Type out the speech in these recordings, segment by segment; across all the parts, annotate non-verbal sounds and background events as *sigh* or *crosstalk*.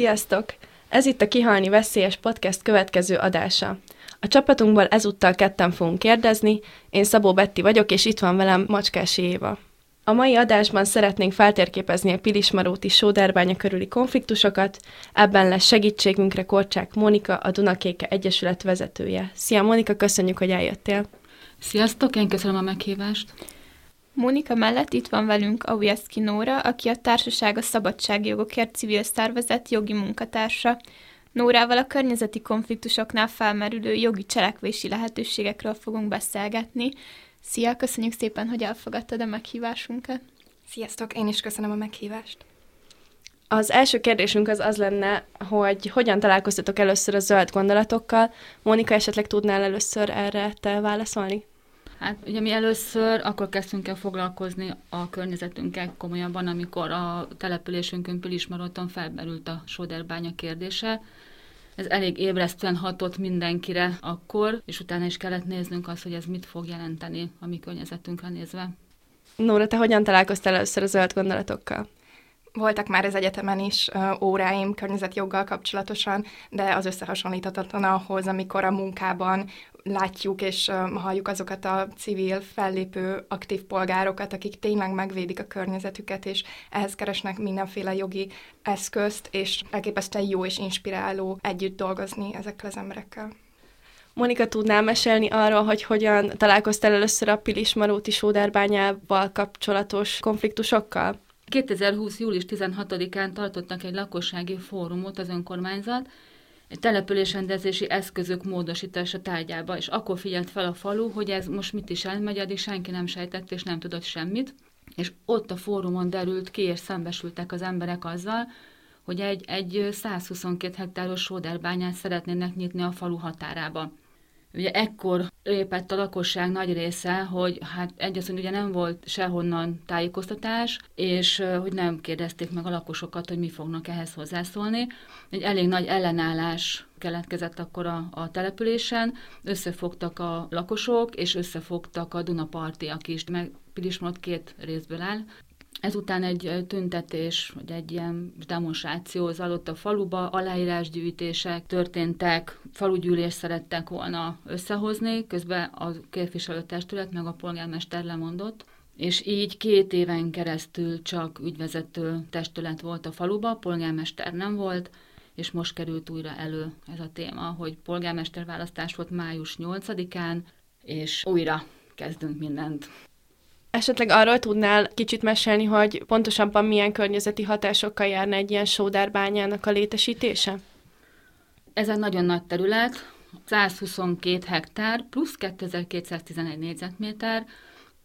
Sziasztok! Ez itt a Kihalni Veszélyes Podcast következő adása. A csapatunkból ezúttal ketten fogunk kérdezni, én Szabó Betti vagyok, és itt van velem Macskási Éva. A mai adásban szeretnénk feltérképezni a Pilismaróti sóderbánya körüli konfliktusokat, ebben lesz segítségünkre Korcsák Mónika, a Dunakéke Egyesület vezetője. Szia Mónika, köszönjük, hogy eljöttél! Sziasztok, én köszönöm a meghívást! Mónika mellett itt van velünk Aujeszki Nóra, aki a Társaság a Szabadságjogokért civil szervezet jogi munkatársa. Nórával a környezeti konfliktusoknál felmerülő jogi cselekvési lehetőségekről fogunk beszélgetni. Szia, köszönjük szépen, hogy elfogadtad a meghívásunkat. Sziasztok, én is köszönöm a meghívást. Az első kérdésünk az az lenne, hogy hogyan találkoztatok először a zöld gondolatokkal. Mónika, esetleg tudnál először erre te válaszolni? Hát ugye mi először akkor kezdtünk el foglalkozni a környezetünkkel komolyabban, amikor a településünkön Pilismaroton felmerült a sóderbánya kérdése. Ez elég ébresztően hatott mindenkire akkor, és utána is kellett néznünk azt, hogy ez mit fog jelenteni a mi környezetünkre nézve. Nóra, te hogyan találkoztál először a zöld gondolatokkal? Voltak már az egyetemen is óráim környezetjoggal kapcsolatosan, de az összehasonlíthatatlan ahhoz, amikor a munkában látjuk és halljuk azokat a civil, fellépő, aktív polgárokat, akik tényleg megvédik a környezetüket, és ehhez keresnek mindenféle jogi eszközt, és elképesztően jó és inspiráló együtt dolgozni ezekkel az emberekkel. Monika, tudnál mesélni arról, hogy hogyan találkoztál először a Pilis Maróti sóderbányával kapcsolatos konfliktusokkal? 2020. július 16-án tartottak egy lakossági fórumot az önkormányzat, egy településrendezési eszközök módosítása tárgyába, és akkor figyelt fel a falu, hogy ez most mit is elmegy, addig senki nem sejtett és nem tudott semmit, és ott a fórumon derült ki, és szembesültek az emberek azzal, hogy egy, egy 122 hektáros sóderbányát szeretnének nyitni a falu határába. Ugye ekkor lépett a lakosság nagy része, hogy hát egyszerűen ugye nem volt sehonnan tájékoztatás, és hogy nem kérdezték meg a lakosokat, hogy mi fognak ehhez hozzászólni. Egy elég nagy ellenállás keletkezett akkor a, a településen, összefogtak a lakosok, és összefogtak a Dunapartiak is, meg Pilismot két részből áll. Ezután egy tüntetés, vagy egy ilyen demonstráció zajlott a faluba, aláírásgyűjtések történtek, falugyűlés szerettek volna összehozni, közben a képviselőtestület meg a polgármester lemondott, és így két éven keresztül csak ügyvezető testület volt a faluba, polgármester nem volt, és most került újra elő ez a téma, hogy polgármester választás volt május 8-án, és újra kezdünk mindent. Esetleg arról tudnál kicsit mesélni, hogy pontosabban milyen környezeti hatásokkal járna egy ilyen sódárbányának a létesítése? Ez egy nagyon nagy terület, 122 hektár plusz 2211 négyzetméter,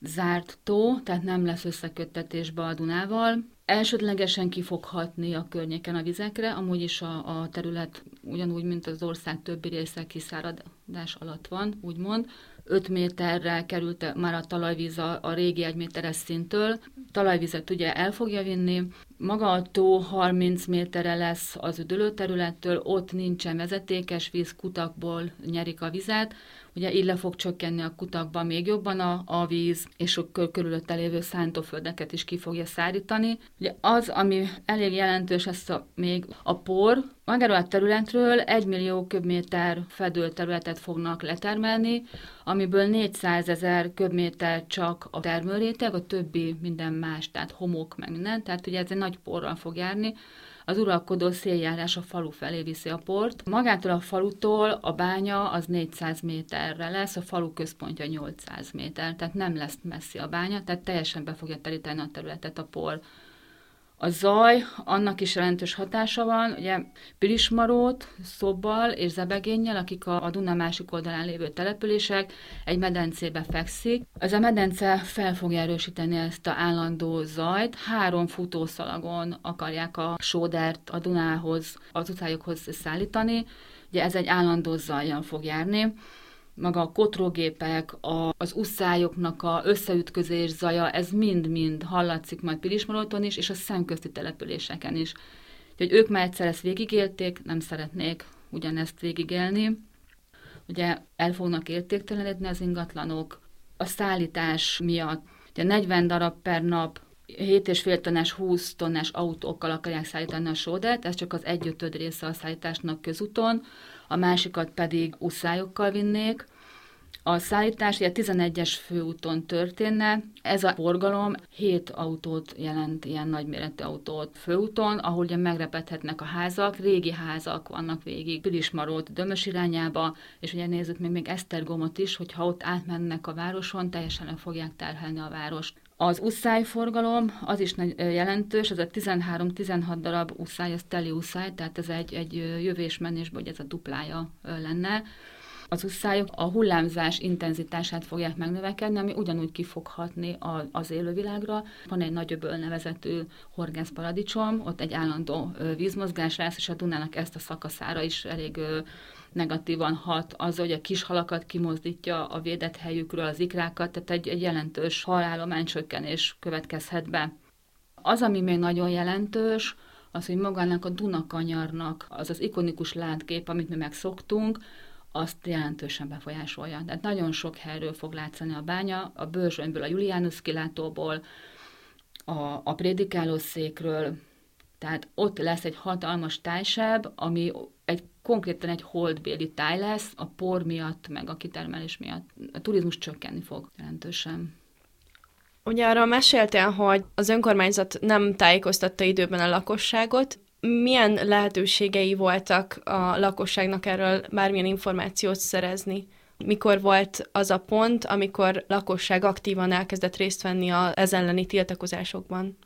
zárt tó, tehát nem lesz összeköttetésbe a Dunával. Elsődlegesen ki fog hatni a környéken a vizekre, amúgy is a, a terület ugyanúgy, mint az ország többi része kiszáradás alatt van, úgymond. 5 méterre került már a talajvíz a, a régi 1 méteres szintől. Talajvizet ugye el fogja vinni. Maga a tó 30 méterre lesz az üdülőterülettől, ott nincsen vezetékes víz, kutakból nyerik a vizet, ugye így le fog csökkenni a kutakban még jobban a, a víz, és a körülötte lévő szántóföldeket is ki fogja szárítani. Ugye az, ami elég jelentős, ez a, még a por, magáról a területről 1 millió köbméter fedőterületet fognak letermelni, amiből 400 ezer köbméter csak a termőréteg, a többi minden más, tehát homok, meg minden, tehát ugye ez egy nagy porral fog járni, az uralkodó széljárás a falu felé viszi a port. Magától a falutól a bánya az 400 méterre lesz, a falu központja 800 méter, tehát nem lesz messzi a bánya, tehát teljesen be fogja teríteni a területet a por. A zaj, annak is jelentős hatása van, ugye Pirismarót, Szobbal és Zebegénnyel, akik a, a Duna másik oldalán lévő települések, egy medencébe fekszik. Ez a medence fel fogja erősíteni ezt a állandó zajt. Három futószalagon akarják a sódert a Dunához, az utcájukhoz szállítani. Ugye ez egy állandó zajjal fog járni maga a kotrógépek, a, az uszályoknak a összeütközés zaja, ez mind-mind hallatszik majd Pilismaroton is, és a szemközti településeken is. Úgyhogy ők már egyszer ezt végigélték, nem szeretnék ugyanezt végigélni. Ugye el fognak értéktelenedni az ingatlanok, a szállítás miatt. Ugye 40 darab per nap 7,5 tonnás, 20 tonnás autókkal akarják szállítani a sódert, ez csak az egyötöd része a szállításnak közúton, a másikat pedig uszályokkal vinnék. A szállítás ugye 11-es főúton történne, ez a forgalom 7 autót jelent, ilyen nagyméretű autót főúton, ahol ugye megrepedhetnek a házak, régi házak vannak végig, Pilismarót, Dömös irányába, és ugye nézzük még, még Esztergomot is, hogyha ott átmennek a városon, teljesen le fogják terhelni a várost. Az forgalom az is jelentős, ez a 13-16 darab uszály, ez teli uszály, tehát ez egy, egy jövésmenésből, hogy ez a duplája lenne. Az uszályok a hullámzás intenzitását fogják megnövekedni, ami ugyanúgy ki fog hatni az élővilágra. Van egy nagyöböl nevezetű horgászparadicsom, ott egy állandó vízmozgás lesz, és a Dunának ezt a szakaszára is elég negatívan hat az, hogy a kis halakat kimozdítja a védett helyükről az ikrákat, tehát egy, egy jelentős halállomány csökkenés következhet be. Az, ami még nagyon jelentős, az, hogy magának a Dunakanyarnak az az ikonikus látkép, amit mi megszoktunk, azt jelentősen befolyásolja. Tehát nagyon sok helyről fog látszani a bánya, a Bőrzsönyből, a Julianus kilátóból, a, a prédikálószékről, tehát ott lesz egy hatalmas tájseb, ami egy konkrétan egy holdbéli táj lesz, a por miatt, meg a kitermelés miatt. A turizmus csökkenni fog jelentősen. Ugye arra meséltél, hogy az önkormányzat nem tájékoztatta időben a lakosságot. Milyen lehetőségei voltak a lakosságnak erről bármilyen információt szerezni? Mikor volt az a pont, amikor lakosság aktívan elkezdett részt venni a ez elleni tiltakozásokban?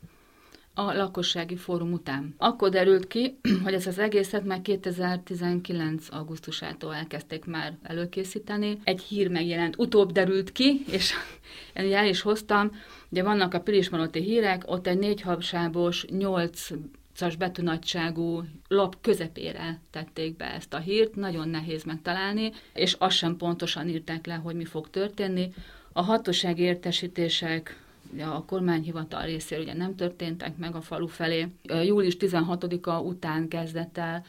A lakossági fórum után. Akkor derült ki, *clears throat* hogy ez az egészet már 2019. augusztusától elkezdték már előkészíteni. Egy hír megjelent, utóbb derült ki, és *laughs* én el is hoztam, ugye vannak a Pilismaroti hírek, ott egy négy habsábos, nyolc szas betűnagyságú lap közepére tették be ezt a hírt, nagyon nehéz megtalálni, és azt sem pontosan írták le, hogy mi fog történni. A hatósági értesítések a kormányhivatal részéről ugye nem történtek meg a falu felé. Július 16-a után kezdett el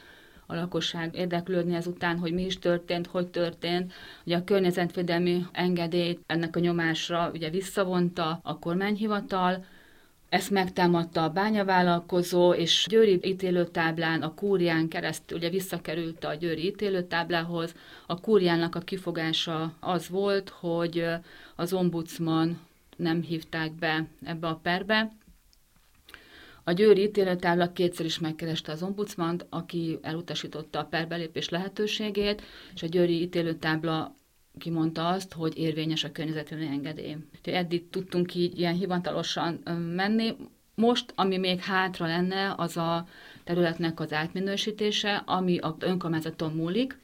a lakosság érdeklődni ezután, hogy mi is történt, hogy történt. Ugye a környezetvédelmi engedélyt ennek a nyomásra ugye visszavonta a kormányhivatal, ezt megtámadta a bányavállalkozó, és Győri ítélőtáblán, a kúrián keresztül ugye visszakerült a Győri ítélőtáblához. A kúriának a kifogása az volt, hogy az ombudsman nem hívták be ebbe a perbe. A győri ítéletábla kétszer is megkereste az ombudsmant, aki elutasította a perbelépés lehetőségét, és a győri ítélőtábla kimondta azt, hogy érvényes a környezetvédelmi engedély. Úgyhogy eddig tudtunk így ilyen hivatalosan menni. Most, ami még hátra lenne, az a területnek az átminősítése, ami a önkormányzaton múlik.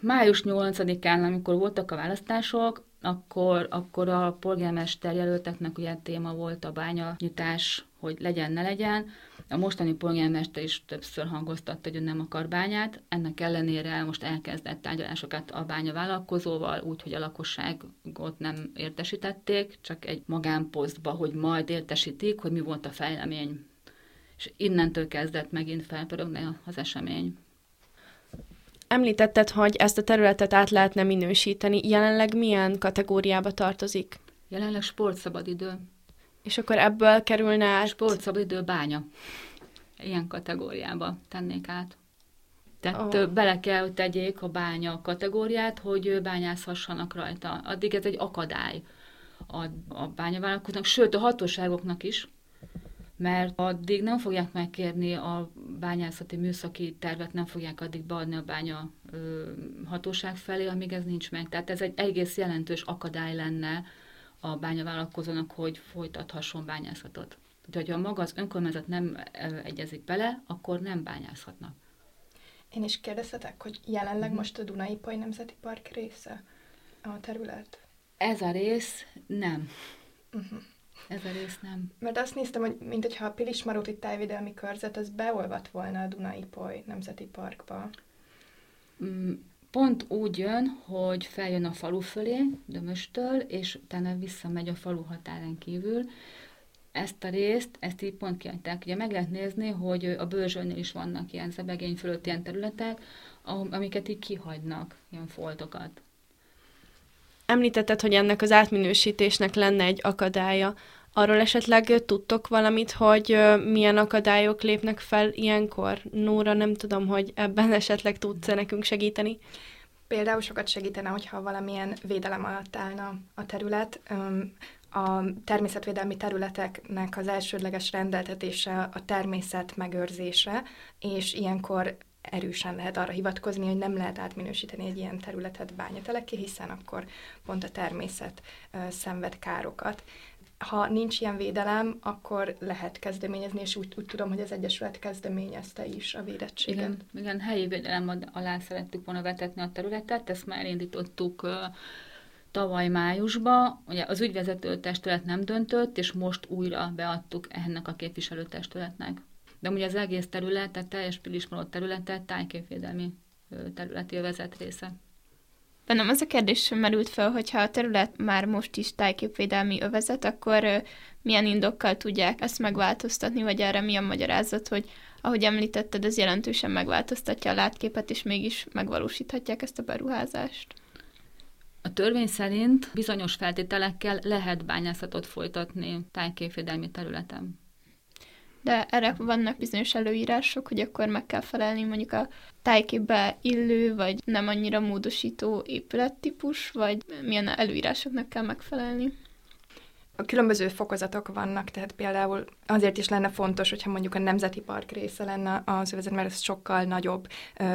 Május 8-án, amikor voltak a választások, akkor, akkor a polgármester jelölteknek ugye téma volt a bánya nyitás, hogy legyen, ne legyen. A mostani polgármester is többször hangoztatta, hogy ő nem akar bányát. Ennek ellenére most elkezdett tárgyalásokat a bánya vállalkozóval, úgyhogy a lakosságot nem értesítették, csak egy magánposztba, hogy majd értesítik, hogy mi volt a fejlemény. És innentől kezdett megint felpörögni az esemény. Említetted, hogy ezt a területet át lehetne minősíteni. Jelenleg milyen kategóriába tartozik? Jelenleg sportszabadidő. És akkor ebből kerülne át... Sportszabadidő bánya. Ilyen kategóriába tennék át. Tehát oh. bele kell, hogy tegyék a bánya kategóriát, hogy bányázhassanak rajta. Addig ez egy akadály a, a bányavállalkozóknak, sőt a hatóságoknak is, mert addig nem fogják megkérni a bányászati műszaki tervet, nem fogják addig beadni a bánya ö, hatóság felé, amíg ez nincs meg. Tehát ez egy egész jelentős akadály lenne a bányavállalkozónak, hogy folytathasson bányászatot. Tehát, ha maga az önkormányzat nem egyezik bele, akkor nem bányázhatnak. Én is kérdezhetek, hogy jelenleg mm. most a Dunai Paj Nemzeti Park része a terület? Ez a rész nem. Uh-huh. Ez a rész nem. Mert azt néztem, hogy mint hogyha a Pilismaróti tájvédelmi körzet, az beolvat volna a Dunai Poly Nemzeti Parkba. Mm, pont úgy jön, hogy feljön a falu fölé, Dömöstől, és utána visszamegy a falu határen kívül. Ezt a részt, ezt így pont kiadták. Ugye meg lehet nézni, hogy a bőrzsönynél is vannak ilyen zebegény fölött ilyen területek, amiket így kihagynak, ilyen foltokat. Említetted, hogy ennek az átminősítésnek lenne egy akadálya. Arról esetleg tudtok valamit, hogy milyen akadályok lépnek fel ilyenkor? Nóra, nem tudom, hogy ebben *laughs* esetleg tudsz-e nekünk segíteni? Például sokat segítene, hogyha valamilyen védelem alatt állna a terület. A természetvédelmi területeknek az elsődleges rendeltetése a természet megőrzése, és ilyenkor erősen lehet arra hivatkozni, hogy nem lehet átminősíteni egy ilyen területet bányateleké, hiszen akkor pont a természet szenved károkat ha nincs ilyen védelem, akkor lehet kezdeményezni, és úgy, úgy tudom, hogy az Egyesület kezdeményezte is a védettséget. Igen, igen helyi védelem alá szerettük volna vetetni a területet, ezt már indítottuk tavaly májusban. Ugye az ügyvezető testület nem döntött, és most újra beadtuk ennek a képviselőtestületnek. De ugye az egész terület, tehát teljes Pilismarott területet tájképvédelmi területi vezet része. Bennem az a kérdés merült fel, hogyha a terület már most is tájképvédelmi övezet, akkor milyen indokkal tudják ezt megváltoztatni, vagy erre milyen magyarázat, hogy ahogy említetted, ez jelentősen megváltoztatja a látképet, és mégis megvalósíthatják ezt a beruházást? A törvény szerint bizonyos feltételekkel lehet bányászatot folytatni tájképvédelmi területen de erre vannak bizonyos előírások, hogy akkor meg kell felelni mondjuk a tájképbe illő, vagy nem annyira módosító épülettípus, vagy milyen előírásoknak kell megfelelni? A különböző fokozatok vannak, tehát például azért is lenne fontos, hogyha mondjuk a Nemzeti Park része lenne az övezet, mert ez sokkal nagyobb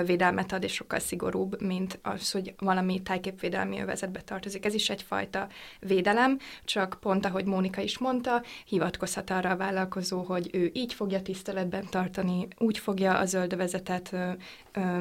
védelmet ad, és sokkal szigorúbb, mint az, hogy valami tájképvédelmi övezetbe tartozik. Ez is egyfajta védelem, csak pont ahogy Mónika is mondta, hivatkozhat arra a vállalkozó, hogy ő így fogja tiszteletben tartani, úgy fogja a zöld övezetet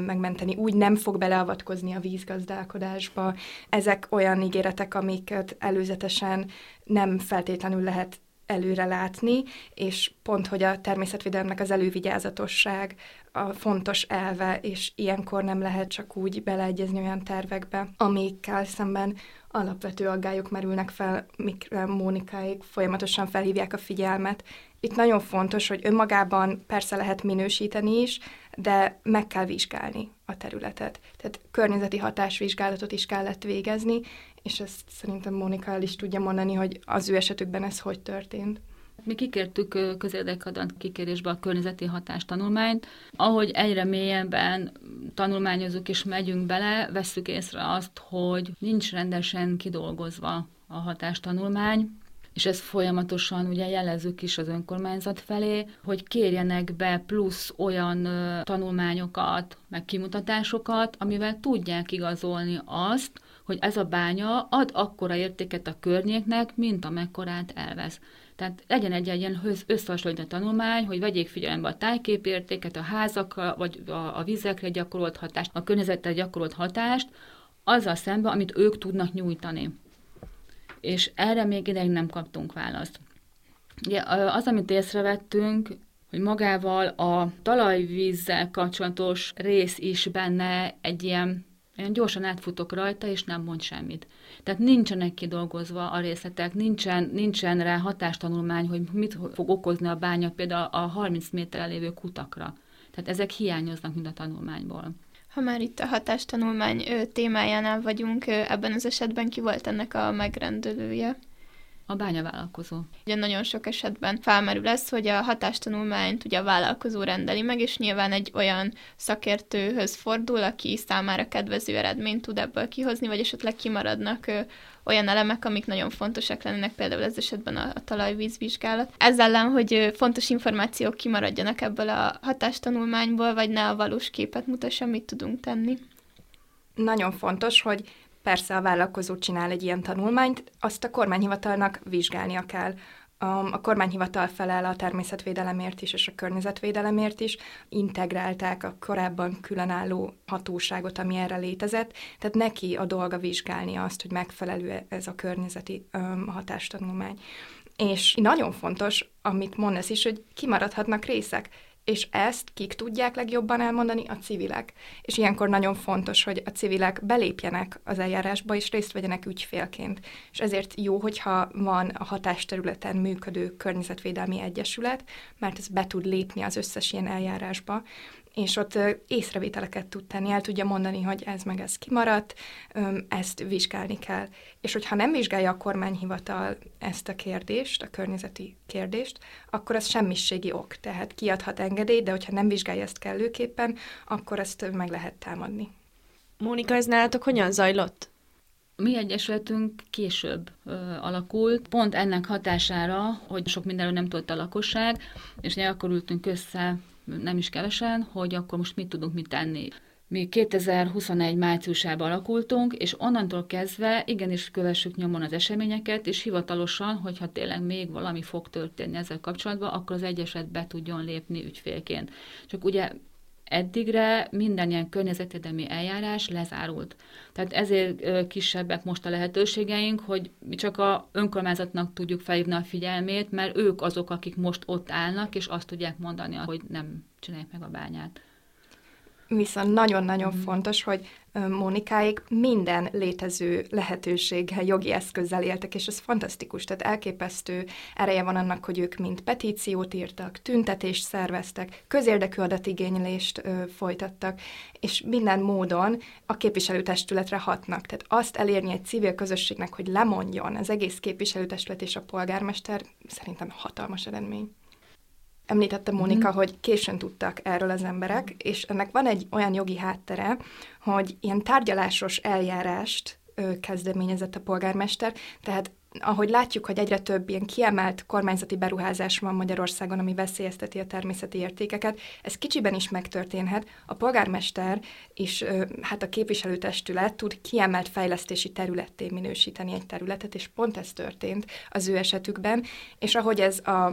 megmenteni, úgy nem fog beleavatkozni a vízgazdálkodásba. Ezek olyan ígéretek, amiket előzetesen nem feltétlenül lehet előre látni, és pont, hogy a természetvédelemnek az elővigyázatosság a fontos elve, és ilyenkor nem lehet csak úgy beleegyezni olyan tervekbe, amikkel szemben alapvető aggályok merülnek fel, mikre Mónikáig folyamatosan felhívják a figyelmet. Itt nagyon fontos, hogy önmagában persze lehet minősíteni is, de meg kell vizsgálni a területet. Tehát környezeti hatásvizsgálatot is kellett végezni, és ezt szerintem Mónika el is tudja mondani, hogy az ő esetükben ez hogy történt. Mi kikértük közérdekadant kikérésbe a környezeti hatástanulmányt. Ahogy egyre mélyebben tanulmányozunk és megyünk bele, vesszük észre azt, hogy nincs rendesen kidolgozva a hatástanulmány, és ezt folyamatosan ugye jelezzük is az önkormányzat felé, hogy kérjenek be plusz olyan tanulmányokat, meg kimutatásokat, amivel tudják igazolni azt, hogy ez a bánya ad akkora értéket a környéknek, mint amekkorát elvesz. Tehát legyen egy ilyen összehasonlító tanulmány, hogy vegyék figyelembe a tájképértéket, a házakra, vagy a, a vizekre gyakorolt hatást, a környezetre gyakorolt hatást, azzal szemben, amit ők tudnak nyújtani. És erre még ideig nem kaptunk választ. Ugye, az, amit észrevettünk, hogy magával a talajvízzel kapcsolatos rész is benne egy ilyen olyan gyorsan átfutok rajta, és nem mond semmit. Tehát nincsenek kidolgozva a részletek, nincsen, nincsen rá hatástanulmány, hogy mit fog okozni a bánya például a 30 méterre lévő kutakra. Tehát ezek hiányoznak mind a tanulmányból. Ha már itt a hatástanulmány témájánál vagyunk, ebben az esetben ki volt ennek a megrendelője? A bányavállalkozó. Ugye nagyon sok esetben felmerül ez, hogy a hatástanulmányt ugye a vállalkozó rendeli meg, és nyilván egy olyan szakértőhöz fordul, aki számára kedvező eredményt tud ebből kihozni, vagy esetleg kimaradnak olyan elemek, amik nagyon fontosak lennének, például ez esetben a, a talajvízvizsgálat. Ez ellen, hogy fontos információk kimaradjanak ebből a hatástanulmányból, vagy ne a valós képet mutassa, mit tudunk tenni. Nagyon fontos, hogy persze a vállalkozó csinál egy ilyen tanulmányt, azt a kormányhivatalnak vizsgálnia kell. A kormányhivatal felel a természetvédelemért is, és a környezetvédelemért is. Integrálták a korábban különálló hatóságot, ami erre létezett, tehát neki a dolga vizsgálni azt, hogy megfelelő ez a környezeti hatástanulmány. És nagyon fontos, amit mondasz is, hogy kimaradhatnak részek és ezt kik tudják legjobban elmondani? A civilek. És ilyenkor nagyon fontos, hogy a civilek belépjenek az eljárásba, és részt vegyenek ügyfélként. És ezért jó, hogyha van a hatásterületen működő környezetvédelmi egyesület, mert ez be tud lépni az összes ilyen eljárásba, és ott észrevételeket tud tenni, el tudja mondani, hogy ez meg ez kimaradt, ezt vizsgálni kell. És hogyha nem vizsgálja a kormányhivatal ezt a kérdést, a környezeti kérdést, akkor az semmiségi ok. Tehát kiadhat engedélyt, de hogyha nem vizsgálja ezt kellőképpen, akkor ezt meg lehet támadni. Mónika, ez nálatok hogyan zajlott? Mi egyesületünk később ö, alakult, pont ennek hatására, hogy sok mindenről nem tudott a lakosság, és akkor ültünk össze nem is kevesen, hogy akkor most mit tudunk mit tenni. Mi 2021 márciusában alakultunk, és onnantól kezdve igenis kövessük nyomon az eseményeket, és hivatalosan, hogyha tényleg még valami fog történni ezzel kapcsolatban, akkor az Egyesület be tudjon lépni ügyfélként. Csak ugye eddigre minden ilyen környezetvédelmi eljárás lezárult. Tehát ezért kisebbek most a lehetőségeink, hogy mi csak a önkormányzatnak tudjuk felhívni a figyelmét, mert ők azok, akik most ott állnak, és azt tudják mondani, hogy nem csinálják meg a bányát. Viszont nagyon-nagyon mm. fontos, hogy Mónikáig minden létező lehetőséggel, jogi eszközzel éltek, és ez fantasztikus, tehát elképesztő ereje van annak, hogy ők mind petíciót írtak, tüntetést szerveztek, közérdekű adatigénylést ö, folytattak, és minden módon a képviselőtestületre hatnak. Tehát azt elérni egy civil közösségnek, hogy lemondjon az egész képviselőtestület és a polgármester, szerintem hatalmas eredmény. Említette Mónika, mm. hogy későn tudtak erről az emberek, és ennek van egy olyan jogi háttere, hogy ilyen tárgyalásos eljárást ö, kezdeményezett a polgármester, tehát ahogy látjuk, hogy egyre több ilyen kiemelt kormányzati beruházás van Magyarországon, ami veszélyezteti a természeti értékeket, ez kicsiben is megtörténhet. A polgármester és hát a képviselőtestület tud kiemelt fejlesztési területté minősíteni egy területet, és pont ez történt az ő esetükben, és ahogy ez a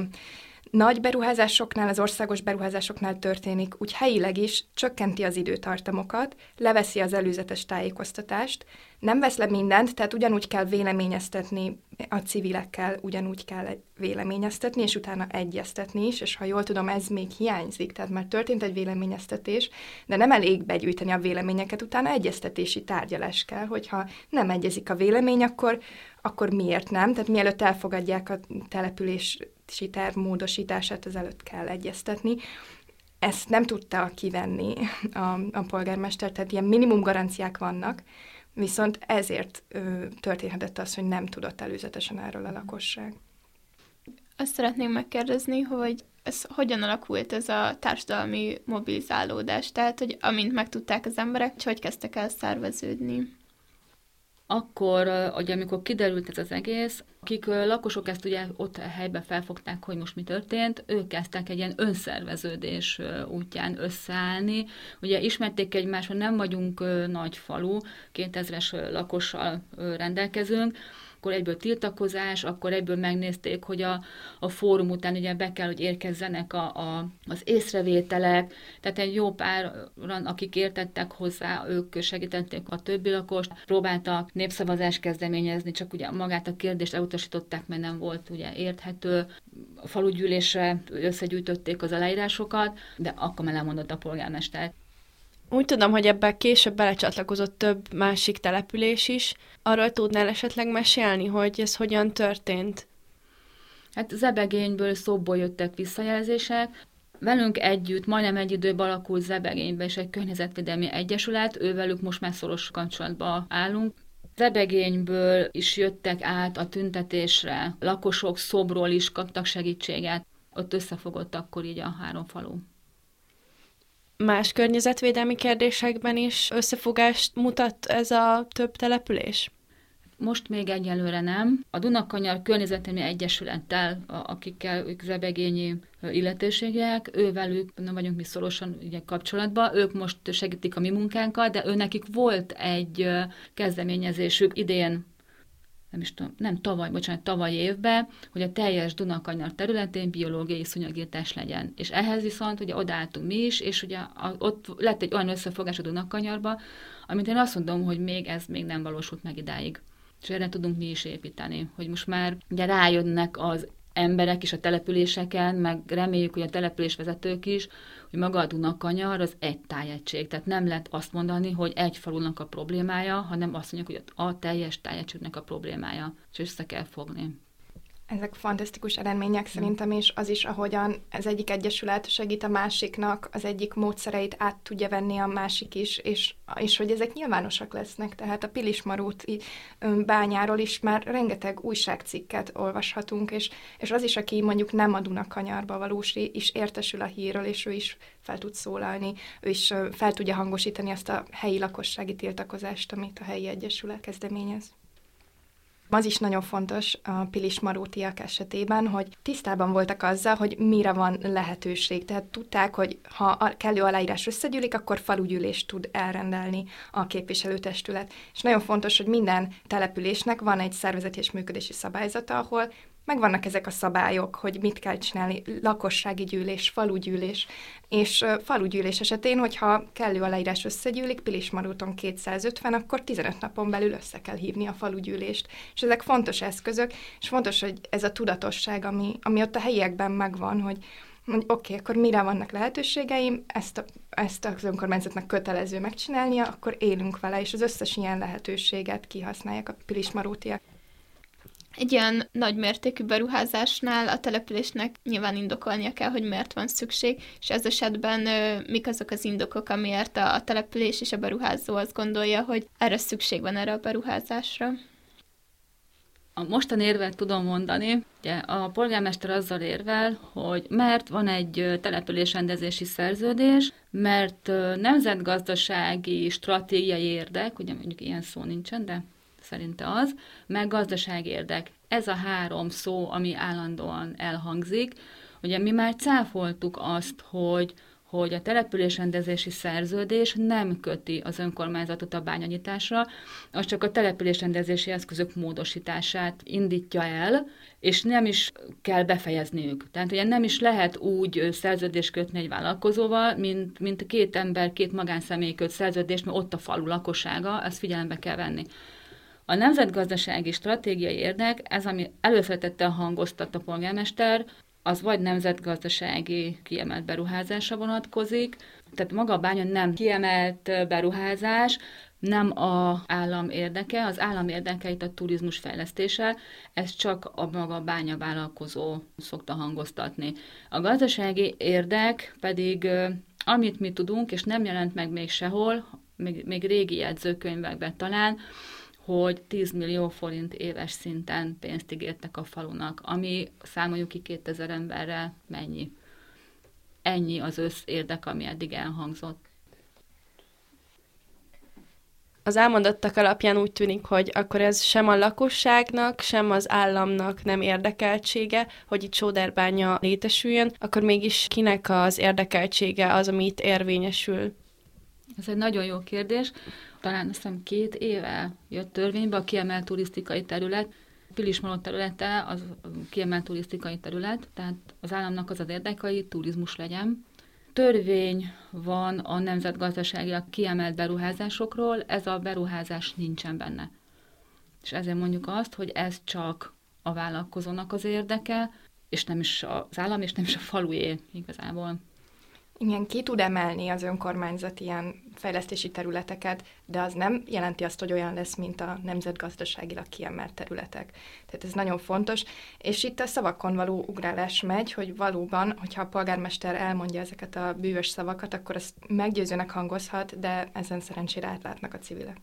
nagy beruházásoknál, az országos beruházásoknál történik, úgy helyileg is csökkenti az időtartamokat, leveszi az előzetes tájékoztatást, nem vesz le mindent, tehát ugyanúgy kell véleményeztetni a civilekkel, ugyanúgy kell véleményeztetni, és utána egyeztetni is, és ha jól tudom, ez még hiányzik, tehát már történt egy véleményeztetés, de nem elég begyűjteni a véleményeket, utána egyeztetési tárgyalás kell, hogyha nem egyezik a vélemény, akkor, akkor miért nem? Tehát mielőtt elfogadják a települési terv módosítását, előtt kell egyeztetni. Ezt nem tudta kivenni a, a polgármester, tehát ilyen minimum garanciák vannak, viszont ezért ö, történhetett az, hogy nem tudott előzetesen erről a lakosság. Azt szeretném megkérdezni, hogy ez hogyan alakult ez a társadalmi mobilizálódás? Tehát, hogy amint megtudták az emberek, hogy kezdtek el szerveződni? Akkor, hogy amikor kiderült ez az egész, akik lakosok ezt ugye ott helyben felfogták, hogy most mi történt, ők kezdtek egy ilyen önszerveződés útján összeállni. Ugye ismerték egymást, hogy nem vagyunk nagy falu, 2000-es lakossal rendelkezünk, akkor egyből tiltakozás, akkor egyből megnézték, hogy a, a fórum után ugye be kell, hogy érkezzenek a, a, az észrevételek, tehát egy jó pár, akik értettek hozzá, ők segítették a többi lakost, próbáltak népszavazást kezdeményezni, csak ugye magát a kérdést elutasították, mert nem volt ugye érthető. A falugyűlésre összegyűjtötték az aláírásokat, de akkor már lemondott a polgármester. Úgy tudom, hogy ebben később belecsatlakozott több másik település is. Arról tudnál esetleg mesélni, hogy ez hogyan történt? Hát Zebegényből szóból jöttek visszajelzések. Velünk együtt, majdnem egy időben alakult Zebegénybe és egy környezetvédelmi egyesület, ővelük most már szoros kapcsolatban állunk. Zebegényből is jöttek át a tüntetésre, lakosok szobról is kaptak segítséget. Ott összefogott akkor így a három falu más környezetvédelmi kérdésekben is összefogást mutat ez a több település? Most még egyelőre nem. A Dunakanyar Környezetemi Egyesülettel, akikkel ők zebegényi illetőségek, ővelük nem vagyunk mi szorosan ugye, kapcsolatban, ők most segítik a mi munkánkat, de ő nekik volt egy kezdeményezésük idén nem is tudom, nem tavaly, bocsánat, tavaly évben, hogy a teljes Dunakanyar területén biológiai szúnyogírtás legyen. És ehhez viszont ugye odálltunk mi is, és ugye a, ott lett egy olyan összefogás a Dunakanyarba, amit én azt mondom, hogy még ez még nem valósult meg idáig. És erre tudunk mi is építeni, hogy most már ugye rájönnek az emberek is a településeken, meg reméljük, hogy a településvezetők is, hogy maga a Dunakanyar az egy tájegység. Tehát nem lehet azt mondani, hogy egy falunak a problémája, hanem azt mondjuk, hogy a teljes tájegységnek a problémája, és össze kell fogni. Ezek fantasztikus eredmények szerintem, és az is, ahogyan az egyik egyesület segít a másiknak, az egyik módszereit át tudja venni a másik is, és, és hogy ezek nyilvánosak lesznek. Tehát a Pilismarúti bányáról is már rengeteg újságcikket olvashatunk, és, és az is, aki mondjuk nem a Dunakanyarba valós, is értesül a hírről, és ő is fel tud szólalni, ő is fel tudja hangosítani azt a helyi lakossági tiltakozást, amit a helyi egyesület kezdeményez. Az is nagyon fontos a Pilis Marótiak esetében, hogy tisztában voltak azzal, hogy mire van lehetőség. Tehát tudták, hogy ha a kellő aláírás összegyűlik, akkor falugyűlést tud elrendelni a képviselőtestület. És nagyon fontos, hogy minden településnek van egy szervezeti és működési szabályzata, ahol megvannak ezek a szabályok, hogy mit kell csinálni, lakossági gyűlés, falugyűlés, és falugyűlés esetén, hogyha kellő aláírás összegyűlik, Pilismarúton 250, akkor 15 napon belül össze kell hívni a falugyűlést. És ezek fontos eszközök, és fontos, hogy ez a tudatosság, ami, ami ott a helyiekben megvan, hogy hogy oké, okay, akkor mire vannak lehetőségeim, ezt, a, ezt az önkormányzatnak kötelező megcsinálnia, akkor élünk vele, és az összes ilyen lehetőséget kihasználják a pilismarótiak. Egy ilyen nagymértékű beruházásnál a településnek nyilván indokolnia kell, hogy miért van szükség, és ez esetben mik azok az indokok, amiért a, település és a beruházó azt gondolja, hogy erre szükség van erre a beruházásra. A mostan érvet tudom mondani, ugye a polgármester azzal érvel, hogy mert van egy településrendezési szerződés, mert nemzetgazdasági, stratégiai érdek, ugye mondjuk ilyen szó nincsen, de szerinte az, meg gazdaság érdek. Ez a három szó, ami állandóan elhangzik. Ugye mi már cáfoltuk azt, hogy hogy a településrendezési szerződés nem köti az önkormányzatot a bányanyításra, az csak a településrendezési eszközök módosítását indítja el, és nem is kell befejezniük. Tehát ugye nem is lehet úgy szerződést kötni egy vállalkozóval, mint, mint két ember, két magánszemély köt szerződést, mert ott a falu lakossága, ezt figyelembe kell venni. A nemzetgazdasági stratégiai érdek, ez, ami előszeretettel hangoztat a polgármester, az vagy nemzetgazdasági kiemelt beruházásra vonatkozik, tehát maga a bánya nem kiemelt beruházás, nem a állam érdeke, az állam érdeke itt a turizmus fejlesztése, ez csak a maga bánya vállalkozó szokta hangoztatni. A gazdasági érdek pedig, amit mi tudunk, és nem jelent meg még sehol, még, még régi jegyzőkönyvekben talán, hogy 10 millió forint éves szinten pénzt ígértek a falunak, ami számoljuk ki 2000 emberre mennyi. Ennyi az összérdek, ami eddig elhangzott. Az elmondottak alapján úgy tűnik, hogy akkor ez sem a lakosságnak, sem az államnak nem érdekeltsége, hogy itt sóderbánya létesüljön, akkor mégis kinek az érdekeltsége az, ami itt érvényesül? Ez egy nagyon jó kérdés talán azt hiszem két éve jött törvénybe a kiemelt turisztikai terület. Pilismalot területe az kiemelt turisztikai terület, tehát az államnak az az érdeke, hogy turizmus legyen. Törvény van a nemzetgazdasági a kiemelt beruházásokról, ez a beruházás nincsen benne. És ezért mondjuk azt, hogy ez csak a vállalkozónak az érdeke, és nem is az állam, és nem is a falué igazából. Igen, ki tud emelni az önkormányzat ilyen fejlesztési területeket, de az nem jelenti azt, hogy olyan lesz, mint a nemzetgazdaságilag kiemelt területek. Tehát ez nagyon fontos, és itt a szavakon való ugrálás megy, hogy valóban, hogyha a polgármester elmondja ezeket a bűvös szavakat, akkor az meggyőzőnek hangozhat, de ezen szerencsére átlátnak a civilek.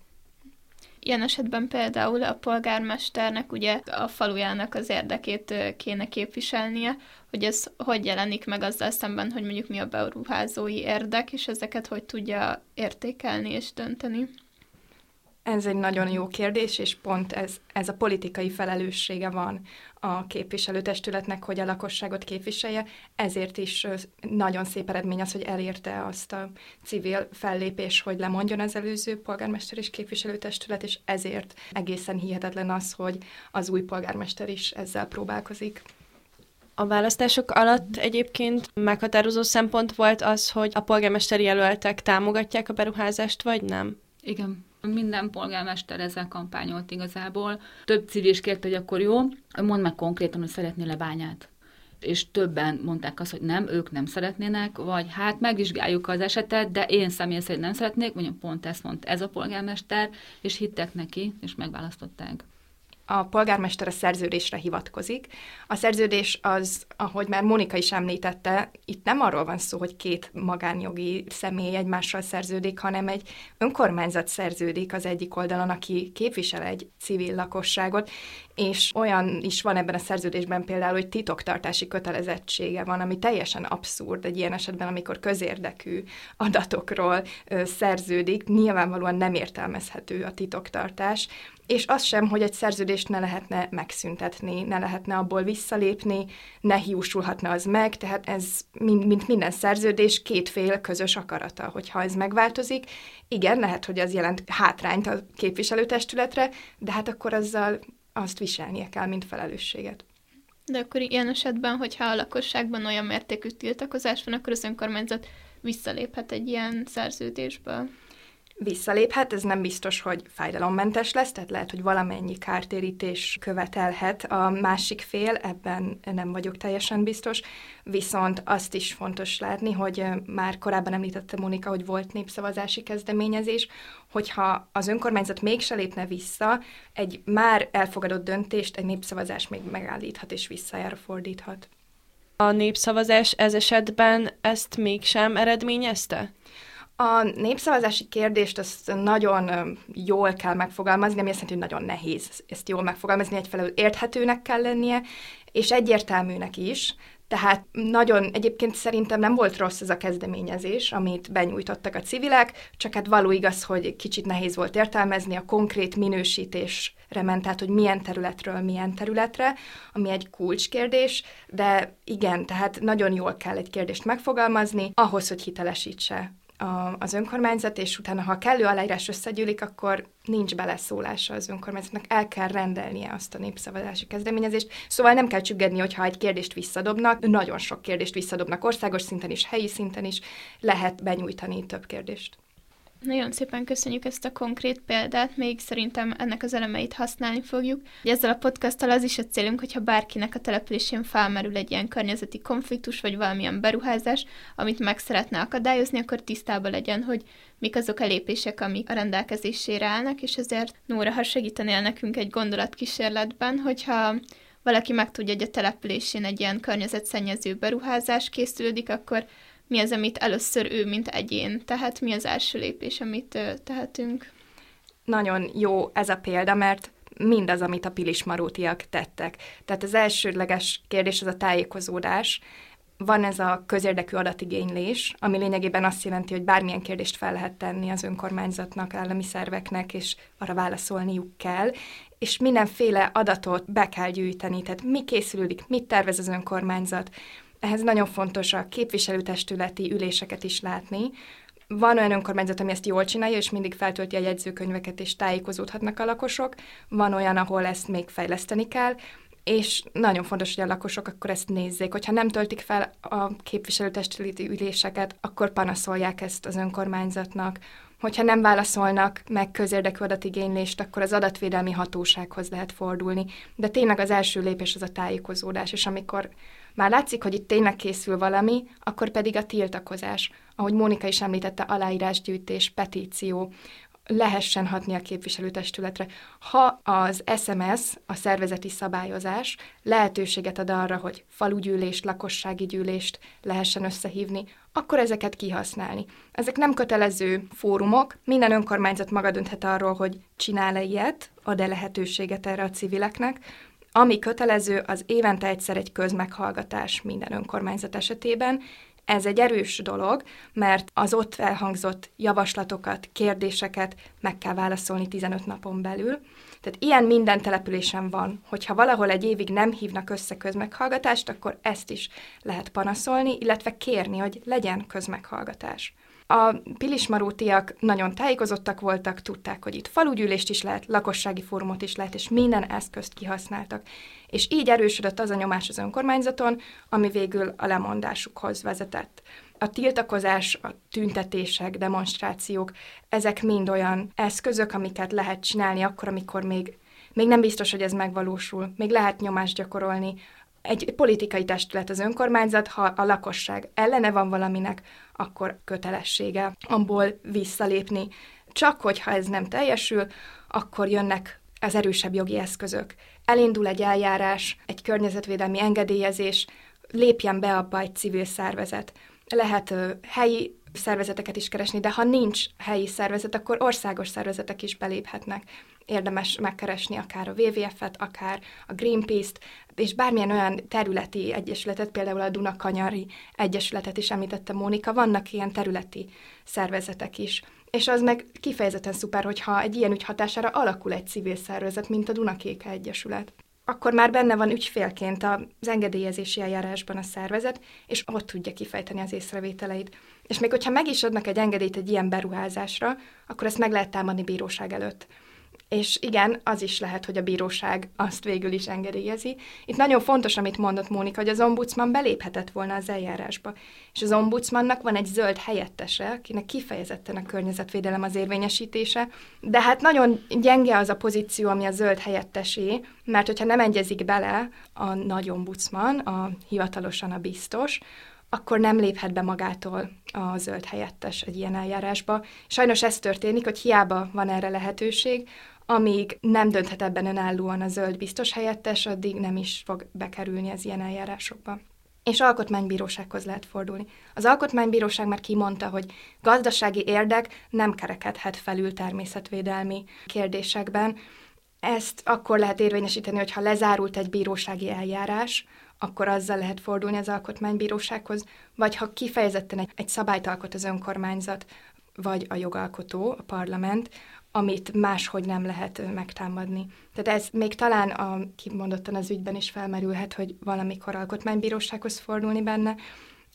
Ilyen esetben például a polgármesternek ugye a falujának az érdekét kéne képviselnie, hogy ez hogy jelenik meg azzal szemben, hogy mondjuk mi a beruházói érdek, és ezeket hogy tudja értékelni és dönteni. Ez egy nagyon jó kérdés, és pont ez, ez a politikai felelőssége van a képviselőtestületnek, hogy a lakosságot képviselje. Ezért is nagyon szép eredmény az, hogy elérte azt a civil fellépés, hogy lemondjon az előző polgármester és képviselőtestület, és ezért egészen hihetetlen az, hogy az új polgármester is ezzel próbálkozik. A választások alatt egyébként meghatározó szempont volt az, hogy a polgármesteri jelöltek támogatják a beruházást, vagy nem? Igen. Minden polgármester ezzel kampányolt igazából. Több civil is kérte, hogy akkor jó, mondd meg konkrétan, hogy szeretnél-e bányát és többen mondták azt, hogy nem, ők nem szeretnének, vagy hát megvizsgáljuk az esetet, de én személy szerint nem szeretnék, mondjuk pont ezt mondta ez a polgármester, és hittek neki, és megválasztották a polgármester a szerződésre hivatkozik. A szerződés az, ahogy már Monika is említette, itt nem arról van szó, hogy két magánjogi személy egymással szerződik, hanem egy önkormányzat szerződik az egyik oldalon, aki képvisel egy civil lakosságot, és olyan is van ebben a szerződésben például, hogy titoktartási kötelezettsége van, ami teljesen abszurd egy ilyen esetben, amikor közérdekű adatokról ö, szerződik, nyilvánvalóan nem értelmezhető a titoktartás, és az sem, hogy egy szerződést ne lehetne megszüntetni, ne lehetne abból visszalépni, ne hiúsulhatna az meg, tehát ez, mint minden szerződés, két fél közös akarata, hogyha ez megváltozik. Igen, lehet, hogy az jelent hátrányt a képviselőtestületre, de hát akkor azzal azt viselnie kell, mint felelősséget. De akkor ilyen esetben, hogyha a lakosságban olyan mértékű tiltakozás van, akkor az önkormányzat visszaléphet egy ilyen szerződésből visszaléphet, ez nem biztos, hogy fájdalommentes lesz, tehát lehet, hogy valamennyi kártérítés követelhet a másik fél, ebben nem vagyok teljesen biztos, viszont azt is fontos látni, hogy már korábban említette Monika, hogy volt népszavazási kezdeményezés, hogyha az önkormányzat mégse lépne vissza, egy már elfogadott döntést egy népszavazás még megállíthat és visszajára fordíthat. A népszavazás ez esetben ezt mégsem eredményezte? A népszavazási kérdést azt nagyon jól kell megfogalmazni, ami azt jelenti, hogy nagyon nehéz ezt jól megfogalmazni, egyfelől érthetőnek kell lennie, és egyértelműnek is, tehát nagyon, egyébként szerintem nem volt rossz ez a kezdeményezés, amit benyújtottak a civilek, csak hát való igaz, hogy kicsit nehéz volt értelmezni, a konkrét minősítésre ment, tehát hogy milyen területről milyen területre, ami egy kulcskérdés, de igen, tehát nagyon jól kell egy kérdést megfogalmazni, ahhoz, hogy hitelesítse az önkormányzat, és utána, ha kellő aláírás összegyűlik, akkor nincs beleszólása az önkormányzatnak, el kell rendelnie azt a népszavazási kezdeményezést. Szóval nem kell csüggedni, hogyha egy kérdést visszadobnak, nagyon sok kérdést visszadobnak országos szinten is, helyi szinten is, lehet benyújtani több kérdést. Nagyon szépen köszönjük ezt a konkrét példát, még szerintem ennek az elemeit használni fogjuk. Ezzel a podcasttal az is a célunk, hogyha bárkinek a településén felmerül egy ilyen környezeti konfliktus, vagy valamilyen beruházás, amit meg szeretne akadályozni, akkor tisztában legyen, hogy mik azok a lépések, amik a rendelkezésére állnak, és ezért Nóra, ha segítenél nekünk egy gondolatkísérletben, hogyha valaki megtudja, hogy a településén egy ilyen környezetszennyező beruházás készülődik, akkor mi az, amit először ő, mint egyén tehát mi az első lépés, amit tehetünk. Nagyon jó ez a példa, mert mindaz, amit a pilismarótiak tettek. Tehát az elsődleges kérdés az a tájékozódás. Van ez a közérdekű adatigénylés, ami lényegében azt jelenti, hogy bármilyen kérdést fel lehet tenni az önkormányzatnak, állami szerveknek, és arra válaszolniuk kell, és mindenféle adatot be kell gyűjteni, tehát mi készülődik, mit tervez az önkormányzat, ehhez nagyon fontos a képviselőtestületi üléseket is látni. Van olyan önkormányzat, ami ezt jól csinálja, és mindig feltölti a jegyzőkönyveket, és tájékozódhatnak a lakosok. Van olyan, ahol ezt még fejleszteni kell, és nagyon fontos, hogy a lakosok akkor ezt nézzék. Hogyha nem töltik fel a képviselőtestületi üléseket, akkor panaszolják ezt az önkormányzatnak. Hogyha nem válaszolnak meg közérdekű adatigénylést, akkor az adatvédelmi hatósághoz lehet fordulni. De tényleg az első lépés az a tájékozódás, és amikor már látszik, hogy itt tényleg készül valami, akkor pedig a tiltakozás, ahogy Mónika is említette, aláírásgyűjtés, petíció, lehessen hatni a képviselőtestületre. Ha az SMS, a szervezeti szabályozás lehetőséget ad arra, hogy falugyűlést, lakossági gyűlést lehessen összehívni, akkor ezeket kihasználni. Ezek nem kötelező fórumok, minden önkormányzat maga dönthet arról, hogy csinál-e ilyet, ad-e lehetőséget erre a civileknek, ami kötelező, az évente egyszer egy közmeghallgatás minden önkormányzat esetében. Ez egy erős dolog, mert az ott elhangzott javaslatokat, kérdéseket meg kell válaszolni 15 napon belül. Tehát ilyen minden településen van, hogyha valahol egy évig nem hívnak össze közmeghallgatást, akkor ezt is lehet panaszolni, illetve kérni, hogy legyen közmeghallgatás. A pilismarótiak nagyon tájékozottak voltak, tudták, hogy itt falugyűlést is lehet, lakossági fórumot is lehet, és minden eszközt kihasználtak. És így erősödött az a nyomás az önkormányzaton, ami végül a lemondásukhoz vezetett. A tiltakozás, a tüntetések, demonstrációk, ezek mind olyan eszközök, amiket lehet csinálni akkor, amikor még, még nem biztos, hogy ez megvalósul. Még lehet nyomást gyakorolni egy politikai testület az önkormányzat, ha a lakosság ellene van valaminek, akkor kötelessége abból visszalépni. Csak hogyha ez nem teljesül, akkor jönnek az erősebb jogi eszközök. Elindul egy eljárás, egy környezetvédelmi engedélyezés, lépjen be abba egy civil szervezet. Lehet ö, helyi szervezeteket is keresni, de ha nincs helyi szervezet, akkor országos szervezetek is beléphetnek. Érdemes megkeresni akár a WWF-et, akár a Greenpeace-t, és bármilyen olyan területi egyesületet, például a Dunakanyari Egyesületet is említette Mónika, vannak ilyen területi szervezetek is. És az meg kifejezetten szuper, hogyha egy ilyen ügy hatására alakul egy civil szervezet, mint a Dunakéka Egyesület akkor már benne van ügyfélként az engedélyezési eljárásban a szervezet, és ott tudja kifejteni az észrevételeit. És még hogyha meg is adnak egy engedélyt egy ilyen beruházásra, akkor ezt meg lehet támadni bíróság előtt. És igen, az is lehet, hogy a bíróság azt végül is engedélyezi. Itt nagyon fontos, amit mondott Mónika, hogy az ombudsman beléphetett volna az eljárásba. És az ombudsmannak van egy zöld helyettese, akinek kifejezetten a környezetvédelem az érvényesítése, de hát nagyon gyenge az a pozíció, ami a zöld helyettesé, mert hogyha nem egyezik bele a nagy ombudsman, a hivatalosan a biztos, akkor nem léphet be magától a zöld helyettes egy ilyen eljárásba. Sajnos ez történik, hogy hiába van erre lehetőség, amíg nem dönthet ebben önállóan a zöld biztos helyettes, addig nem is fog bekerülni az ilyen eljárásokba. És alkotmánybírósághoz lehet fordulni. Az alkotmánybíróság már kimondta, hogy gazdasági érdek nem kerekedhet felül természetvédelmi kérdésekben. Ezt akkor lehet érvényesíteni, hogyha lezárult egy bírósági eljárás, akkor azzal lehet fordulni az alkotmánybírósághoz, vagy ha kifejezetten egy, egy szabályt alkot az önkormányzat, vagy a jogalkotó, a parlament, amit máshogy nem lehet megtámadni. Tehát ez még talán a, kimondottan az ügyben is felmerülhet, hogy valamikor alkotmánybírósághoz fordulni benne,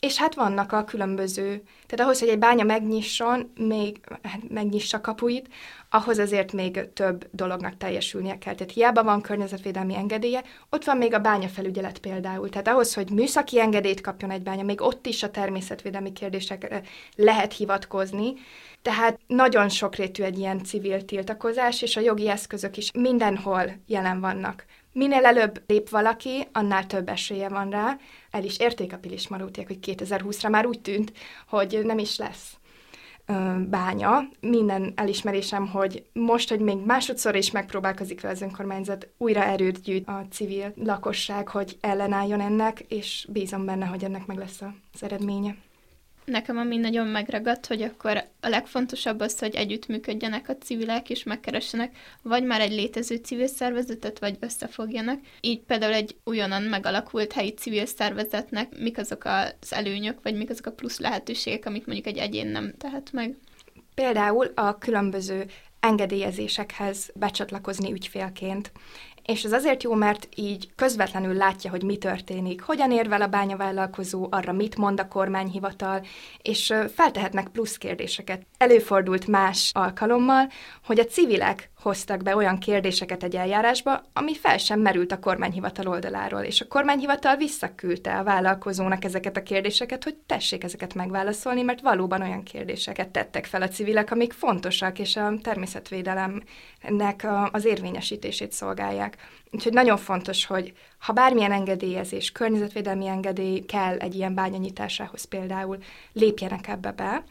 és hát vannak a különböző, tehát ahhoz, hogy egy bánya megnyisson, még hát megnyissa kapuit, ahhoz azért még több dolognak teljesülnie kell. Tehát hiába van környezetvédelmi engedélye, ott van még a bányafelügyelet például. Tehát ahhoz, hogy műszaki engedélyt kapjon egy bánya, még ott is a természetvédelmi kérdésekre lehet hivatkozni, tehát nagyon sokrétű egy ilyen civil tiltakozás, és a jogi eszközök is mindenhol jelen vannak. Minél előbb lép valaki, annál több esélye van rá. El is érték a Pilis Marútiek, hogy 2020-ra már úgy tűnt, hogy nem is lesz bánya. Minden elismerésem, hogy most, hogy még másodszor is megpróbálkozik vele az önkormányzat, újra erőt gyűjt a civil lakosság, hogy ellenálljon ennek, és bízom benne, hogy ennek meg lesz az eredménye. Nekem ami nagyon megragadt, hogy akkor a legfontosabb az, hogy együttműködjenek a civilek, és megkeressenek vagy már egy létező civil szervezetet, vagy összefogjanak. Így például egy újonnan megalakult helyi civil szervezetnek mik azok az előnyök, vagy mik azok a plusz lehetőségek, amit mondjuk egy egyén nem tehet meg. Például a különböző engedélyezésekhez becsatlakozni ügyfélként és ez azért jó, mert így közvetlenül látja, hogy mi történik, hogyan érvel a bányavállalkozó, arra mit mond a kormányhivatal, és feltehetnek plusz kérdéseket. Előfordult más alkalommal, hogy a civilek hoztak be olyan kérdéseket egy eljárásba, ami fel sem merült a kormányhivatal oldaláról, és a kormányhivatal visszaküldte a vállalkozónak ezeket a kérdéseket, hogy tessék ezeket megválaszolni, mert valóban olyan kérdéseket tettek fel a civilek, amik fontosak, és a természetvédelemnek az érvényesítését szolgálják. Úgyhogy nagyon fontos, hogy ha bármilyen engedélyezés, környezetvédelmi engedély kell egy ilyen bányanyításához például, lépjenek ebbe be,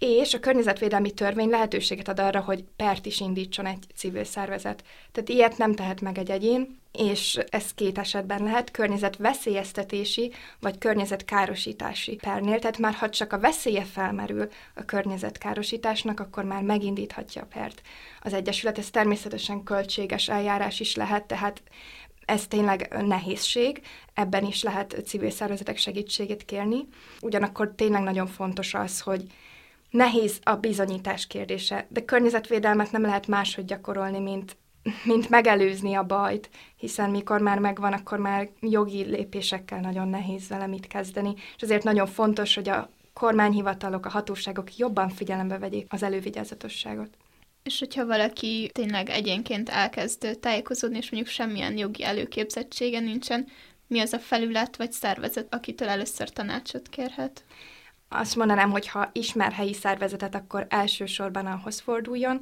és a környezetvédelmi törvény lehetőséget ad arra, hogy pert is indítson egy civil szervezet. Tehát ilyet nem tehet meg egy egyén, és ez két esetben lehet, környezetveszélyeztetési vagy környezetkárosítási pernél, tehát már ha csak a veszélye felmerül a környezetkárosításnak, akkor már megindíthatja a pert. Az Egyesület ez természetesen költséges eljárás is lehet, tehát ez tényleg nehézség, ebben is lehet civil szervezetek segítségét kérni. Ugyanakkor tényleg nagyon fontos az, hogy nehéz a bizonyítás kérdése, de környezetvédelmet nem lehet máshogy gyakorolni, mint, mint megelőzni a bajt, hiszen mikor már megvan, akkor már jogi lépésekkel nagyon nehéz vele mit kezdeni, és azért nagyon fontos, hogy a kormányhivatalok, a hatóságok jobban figyelembe vegyék az elővigyázatosságot. És hogyha valaki tényleg egyénként elkezd tájékozódni, és mondjuk semmilyen jogi előképzettsége nincsen, mi az a felület vagy szervezet, akitől először tanácsot kérhet? Azt mondanám, hogy ha ismer helyi szervezetet, akkor elsősorban ahhoz forduljon.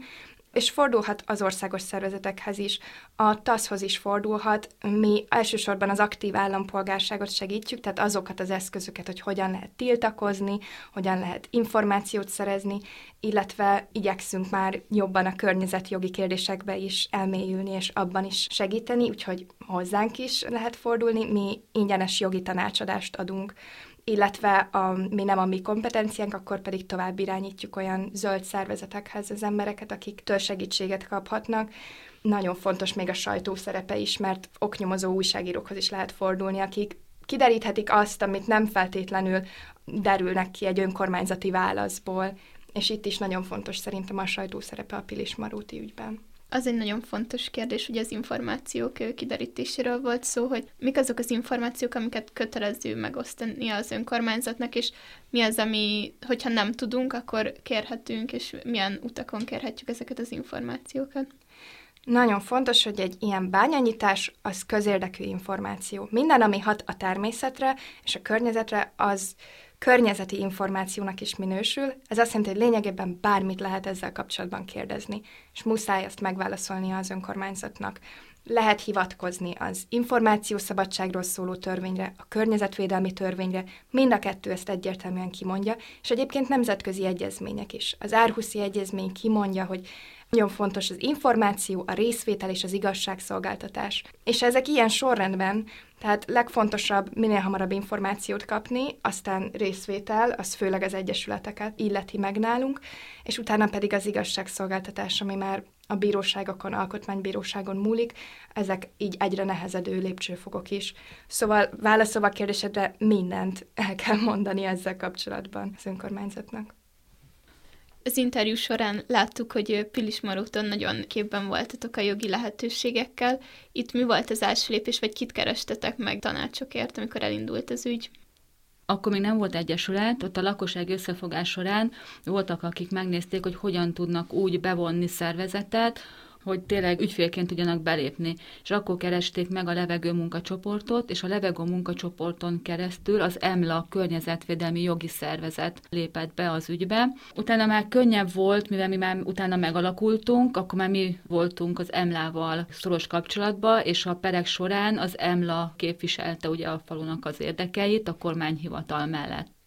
és fordulhat az országos szervezetekhez is. A TASZ-hoz is fordulhat. Mi elsősorban az aktív állampolgárságot segítjük, tehát azokat az eszközöket, hogy hogyan lehet tiltakozni, hogyan lehet információt szerezni, illetve igyekszünk már jobban a környezetjogi kérdésekbe is elmélyülni, és abban is segíteni, úgyhogy hozzánk is lehet fordulni. Mi ingyenes jogi tanácsadást adunk illetve mi nem a mi kompetenciánk, akkor pedig tovább irányítjuk olyan zöld szervezetekhez az embereket, akik től segítséget kaphatnak. Nagyon fontos még a sajtó szerepe is, mert oknyomozó újságírókhoz is lehet fordulni, akik kideríthetik azt, amit nem feltétlenül derülnek ki egy önkormányzati válaszból, és itt is nagyon fontos szerintem a sajtó szerepe a Pilis Maróti ügyben. Az egy nagyon fontos kérdés, hogy az információk kiderítéséről volt szó, hogy mik azok az információk, amiket kötelező megosztani az önkormányzatnak, és mi az, ami, hogyha nem tudunk, akkor kérhetünk, és milyen utakon kérhetjük ezeket az információkat. Nagyon fontos, hogy egy ilyen bányanyítás az közérdekű információ. Minden, ami hat a természetre és a környezetre, az környezeti információnak is minősül. Ez azt jelenti, hogy lényegében bármit lehet ezzel kapcsolatban kérdezni, és muszáj azt megválaszolnia az önkormányzatnak. Lehet hivatkozni az információszabadságról szóló törvényre, a környezetvédelmi törvényre, mind a kettő ezt egyértelműen kimondja, és egyébként nemzetközi egyezmények is. Az Árhuszi Egyezmény kimondja, hogy nagyon fontos az információ, a részvétel és az igazságszolgáltatás. És ezek ilyen sorrendben, tehát legfontosabb minél hamarabb információt kapni, aztán részvétel, az főleg az egyesületeket illeti meg nálunk, és utána pedig az igazságszolgáltatás, ami már a bíróságokon, alkotmánybíróságon múlik, ezek így egyre nehezedő lépcsőfokok is. Szóval válaszolva a kérdésedre mindent el kell mondani ezzel kapcsolatban az önkormányzatnak. Az interjú során láttuk, hogy Pilis Maróton nagyon képben voltatok a jogi lehetőségekkel. Itt mi volt az első lépés, vagy kit kerestetek meg tanácsokért, amikor elindult az ügy? Akkor még nem volt egyesület, ott a lakosság összefogás során voltak, akik megnézték, hogy hogyan tudnak úgy bevonni szervezetet, hogy tényleg ügyfélként tudjanak belépni. És akkor keresték meg a levegő munkacsoportot, és a levegő munkacsoporton keresztül az EMLA környezetvédelmi jogi szervezet lépett be az ügybe. Utána már könnyebb volt, mivel mi már utána megalakultunk, akkor már mi voltunk az EMLA-val szoros kapcsolatban, és a perek során az EMLA képviselte ugye a falunak az érdekeit a kormányhivatal mellett.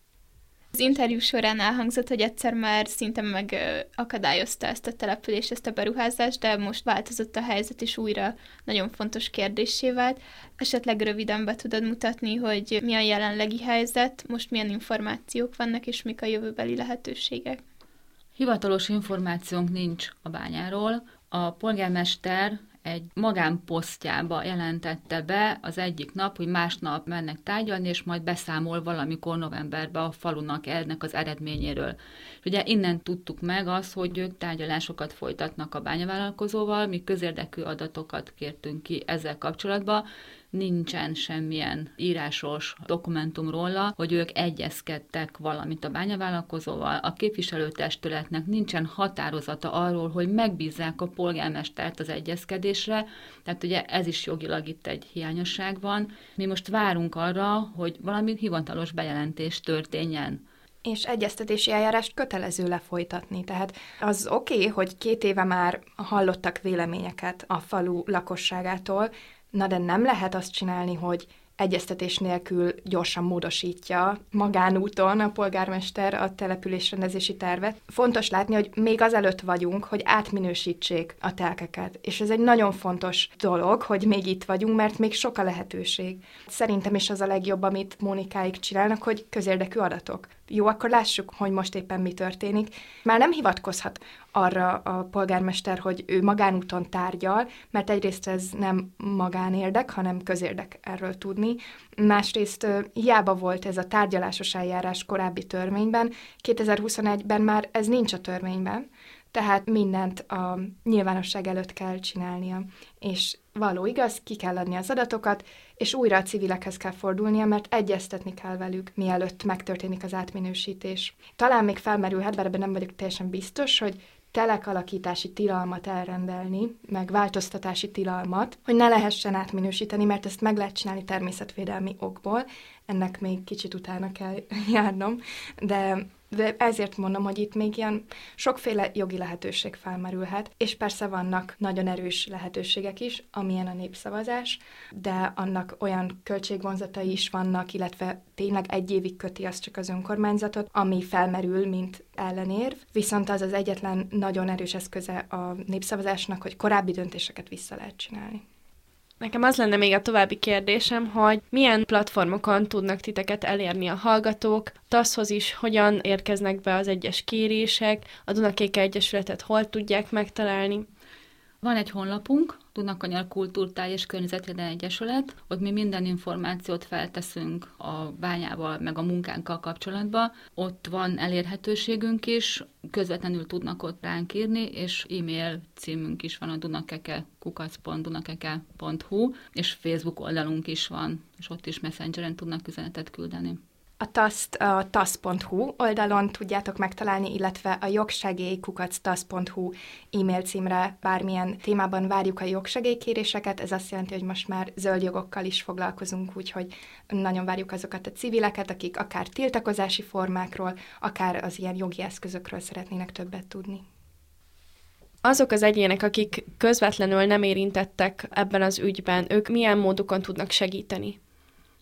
Az interjú során elhangzott, hogy egyszer már szinte megakadályozta ezt a települést, ezt a beruházást, de most változott a helyzet, és újra nagyon fontos kérdésé vált. Esetleg röviden be tudod mutatni, hogy mi a jelenlegi helyzet, most milyen információk vannak, és mik a jövőbeli lehetőségek? Hivatalos információnk nincs a bányáról. A polgármester egy magánposztjába jelentette be az egyik nap, hogy másnap mennek tárgyalni, és majd beszámol valamikor novemberben a falunak ennek az eredményéről. Ugye innen tudtuk meg azt, hogy ők tárgyalásokat folytatnak a bányavállalkozóval, mi közérdekű adatokat kértünk ki ezzel kapcsolatban, nincsen semmilyen írásos dokumentum róla, hogy ők egyezkedtek valamit a bányavállalkozóval. A képviselőtestületnek nincsen határozata arról, hogy megbízzák a polgármestert az egyezkedésre, tehát ugye ez is jogilag itt egy hiányosság van. Mi most várunk arra, hogy valami hivatalos bejelentés történjen és egyeztetési eljárást kötelező lefolytatni. Tehát az oké, okay, hogy két éve már hallottak véleményeket a falu lakosságától, Na de nem lehet azt csinálni, hogy egyeztetés nélkül gyorsan módosítja magánúton a polgármester a településrendezési tervet. Fontos látni, hogy még azelőtt vagyunk, hogy átminősítsék a telkeket. És ez egy nagyon fontos dolog, hogy még itt vagyunk, mert még sok a lehetőség. Szerintem is az a legjobb, amit Mónikáik csinálnak, hogy közérdekű adatok. Jó, akkor lássuk, hogy most éppen mi történik. Már nem hivatkozhat arra a polgármester, hogy ő magánúton tárgyal, mert egyrészt ez nem magánérdek, hanem közérdek erről tudni. Másrészt hiába volt ez a tárgyalásos eljárás korábbi törvényben, 2021-ben már ez nincs a törvényben, tehát mindent a nyilvánosság előtt kell csinálnia. És való igaz, ki kell adni az adatokat, és újra a civilekhez kell fordulnia, mert egyeztetni kell velük, mielőtt megtörténik az átminősítés. Talán még felmerülhet, bár ebben nem vagyok teljesen biztos, hogy telekalakítási tilalmat elrendelni, meg változtatási tilalmat, hogy ne lehessen átminősíteni, mert ezt meg lehet csinálni természetvédelmi okból. Ennek még kicsit utána kell *laughs* járnom, de De ezért mondom, hogy itt még ilyen sokféle jogi lehetőség felmerülhet, és persze vannak nagyon erős lehetőségek is, amilyen a népszavazás, de annak olyan költségvonzatai is vannak, illetve tényleg egy évig köti az csak az önkormányzatot, ami felmerül, mint ellenérv, viszont az az egyetlen nagyon erős eszköze a népszavazásnak, hogy korábbi döntéseket vissza lehet csinálni. Nekem az lenne még a további kérdésem, hogy milyen platformokon tudnak titeket elérni a hallgatók, TASZ-hoz is hogyan érkeznek be az egyes kérések, a Dunakéke Egyesületet hol tudják megtalálni. Van egy honlapunk, Dunakanyar Kultúrtáj és Környezetvédelmi Egyesület, ott mi minden információt felteszünk a bányával, meg a munkánkkal kapcsolatban. Ott van elérhetőségünk is, közvetlenül tudnak ott ránk írni, és e-mail címünk is van a dunakeke kukac.dunakeke.hu, és Facebook oldalunk is van, és ott is messengeren tudnak üzenetet küldeni. A TASZ-t a tasz.hu oldalon tudjátok megtalálni, illetve a jogsegélykukac.tasz.hu e-mail címre bármilyen témában várjuk a jogsegélykéréseket. Ez azt jelenti, hogy most már zöld jogokkal is foglalkozunk, úgyhogy nagyon várjuk azokat a civileket, akik akár tiltakozási formákról, akár az ilyen jogi eszközökről szeretnének többet tudni. Azok az egyének, akik közvetlenül nem érintettek ebben az ügyben, ők milyen módokon tudnak segíteni?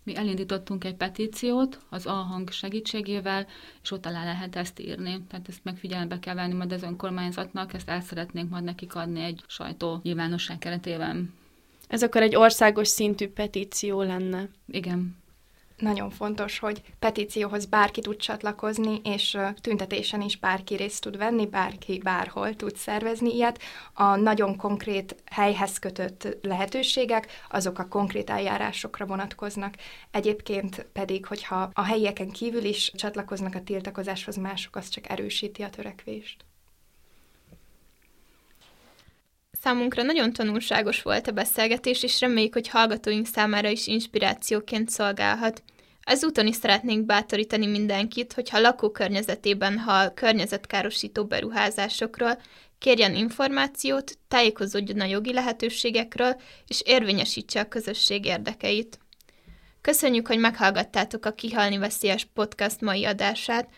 Mi elindítottunk egy petíciót az A-hang segítségével, és ott alá lehet ezt írni. Tehát ezt megfigyelembe kell venni majd az önkormányzatnak, ezt el szeretnénk majd nekik adni egy sajtó nyilvánosság keretében. Ez akkor egy országos szintű petíció lenne. Igen nagyon fontos, hogy petícióhoz bárki tud csatlakozni, és tüntetésen is bárki részt tud venni, bárki bárhol tud szervezni ilyet. A nagyon konkrét helyhez kötött lehetőségek, azok a konkrét eljárásokra vonatkoznak. Egyébként pedig, hogyha a helyieken kívül is csatlakoznak a tiltakozáshoz mások, az csak erősíti a törekvést. Számunkra nagyon tanulságos volt a beszélgetés, és reméljük, hogy hallgatóink számára is inspirációként szolgálhat. Ezúton is szeretnénk bátorítani mindenkit, hogyha lakókörnyezetében hall környezetkárosító beruházásokról, kérjen információt, tájékozódjon a jogi lehetőségekről, és érvényesítse a közösség érdekeit. Köszönjük, hogy meghallgattátok a Kihalni Veszélyes podcast mai adását,